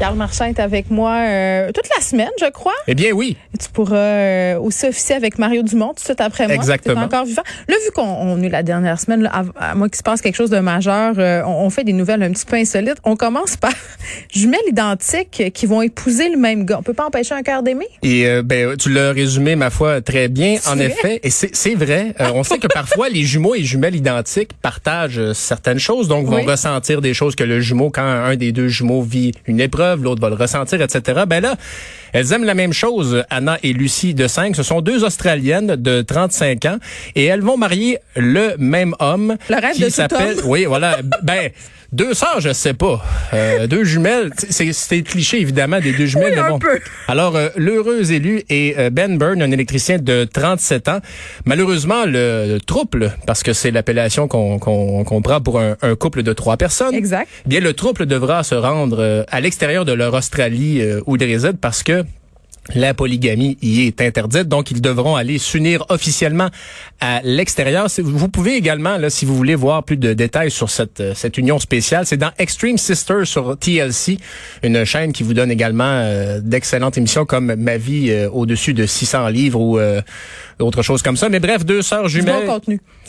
Carl Marchand est avec moi euh, toute la semaine, je crois. Eh bien, oui. Et tu pourras euh, aussi officier avec Mario Dumont tout de suite après moi. Exactement. Encore vivant. Là, vu qu'on on est la dernière semaine, là, à, à moins qu'il se passe quelque chose de majeur, euh, on, on fait des nouvelles un petit peu insolites. On commence par jumelles identiques qui vont épouser le même gars. On peut pas empêcher un cœur d'aimer? Et ben, tu l'as résumé, ma foi, très bien, en vrai? effet. Et c'est vrai. On sait que parfois, les jumeaux et jumelles identiques partagent certaines choses, donc vont Oui. ressentir des choses que le jumeau, quand un des deux jumeaux vit une épreuve, l'autre va le ressentir, etc. Ben là, elles aiment la même chose, Anna et Lucie de 5. Ce sont deux Australiennes de 35 ans et elles vont marier le même homme. Le rêve qui s'appelle, oui, voilà. Ben, deux sœurs, je sais pas. Euh, deux jumelles, c'est cliché évidemment des deux jumelles, Oui, un bon. peu. Alors, euh, l'heureux élu est euh, Ben Byrne, un électricien de 37 ans. Malheureusement, le, trouble, parce que c'est l'appellation qu'on prend pour un, un couple de trois personnes. Exact. Bien, le trouble devra se rendre à l'extérieur de leur Australie où ils résident parce que la polygamie y est interdite, donc ils devront aller s'unir officiellement à l'extérieur. Vous pouvez également, là, si vous voulez voir plus de détails sur cette, euh, cette union spéciale, c'est dans Extreme Sisters sur TLC, une chaîne qui vous donne également euh, d'excellentes émissions comme Ma vie euh, au-dessus de 600 livres ou euh, autre chose comme ça. Mais bref, deux sœurs jumelles bon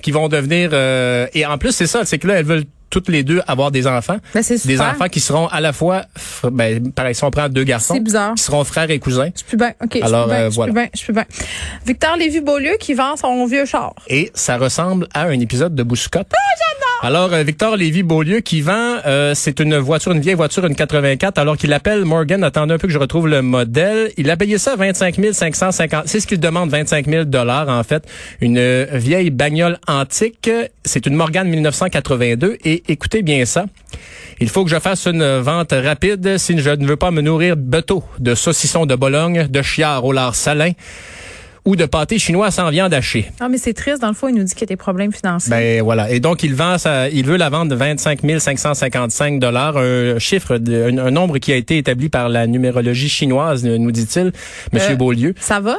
qui vont devenir... euh, et en plus, c'est ça, c'est que là, elles veulent toutes les deux avoir des enfants. Ben, c'est des enfants qui seront à la fois, ben, pareil, si on prend deux garçons, C'est bizarre. qui seront frères et cousins. Je suis plus bien. OK, je suis Alors, plus bien. euh, je suis bien. Je suis plus bien. Victor Lévy-Beaulieu qui vend son vieux char. Et ça ressemble à un épisode de Bouscotte. Ah, Alors, euh, Victor Lévy-Beaulieu qui vend, euh, c'est une voiture, une vieille voiture, une 84, alors qu'il appelle Morgan, attendez un peu que je retrouve le modèle. Il a payé ça 25 550. C'est ce qu'il demande, 25 000 dollars en fait. Une euh, vieille bagnole antique. C'est une Morgan 1982. Et écoutez bien ça. Il faut que je fasse une vente rapide si je ne veux pas me nourrir beto de saucissons de Bologne, de chiards au lard salin ou de pâté chinois sans viande hachée. Ah, mais c'est triste. Dans le fond, il nous dit qu'il y a des problèmes financiers. Ben voilà. Et donc il vend ça, il veut la vendre de 25 555 dollars, un chiffre, de, un, un nombre qui a été établi par la numérologie chinoise, nous dit-il, Monsieur Euh, Beaulieu. Ça va?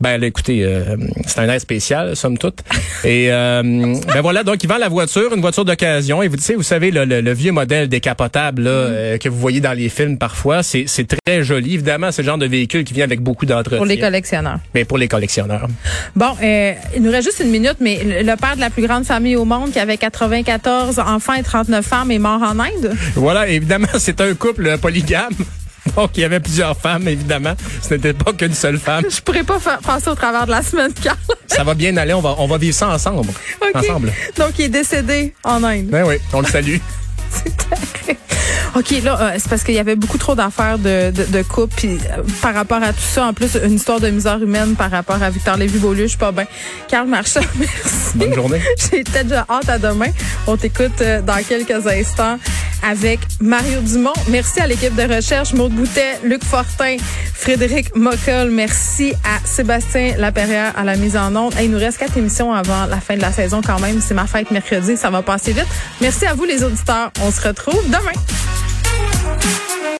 Ben là, écoutez, euh, c'est un air spécial, somme toute. Et euh, ben voilà, donc il vend la voiture, une voiture d'occasion. Et vous savez, vous savez, le, le- le vieux modèle décapotable là, Mm-hmm. euh, que vous voyez dans les films parfois, c'est très joli. Évidemment, c'est le genre de véhicule qui vient avec beaucoup d'entretien. Pour les collectionneurs. Mais pour les collectionneurs. Bon, euh, il nous reste juste une minute, mais le père de la plus grande famille au monde, qui avait 94 enfants et 39 femmes, est mort en Inde. Voilà, évidemment, c'est un couple polygame. Donc, il y avait plusieurs femmes, évidemment. Ce n'était pas qu'une seule femme. Je pourrais pas fa- passer au travers de la semaine, Carl. Ça va bien aller, on va, on va vivre ça ensemble. Ensemble. Donc, il est décédé en Inde. Ben oui, on le salue. OK, là, euh, c'est parce qu'il y avait beaucoup trop d'affaires de, de, de couple. Puis, euh, par rapport à tout ça, en plus, une histoire de misère humaine par rapport à Victor Lévy-Beaulieu, je suis pas bien. Carl Marchand, merci. Bonne journée. J'ai peut-être déjà hâte à demain. On t'écoute euh, dans quelques instants avec Mario Dumont. Merci à l'équipe de recherche, Maude Boutet, Luc Fortin, Frédéric Mockel. Merci à Sébastien Laperrière à la mise en onde. Il nous reste quatre émissions avant la fin de la saison quand même. C'est ma fête mercredi, ça va passer vite. Merci à vous les auditeurs. On se retrouve demain.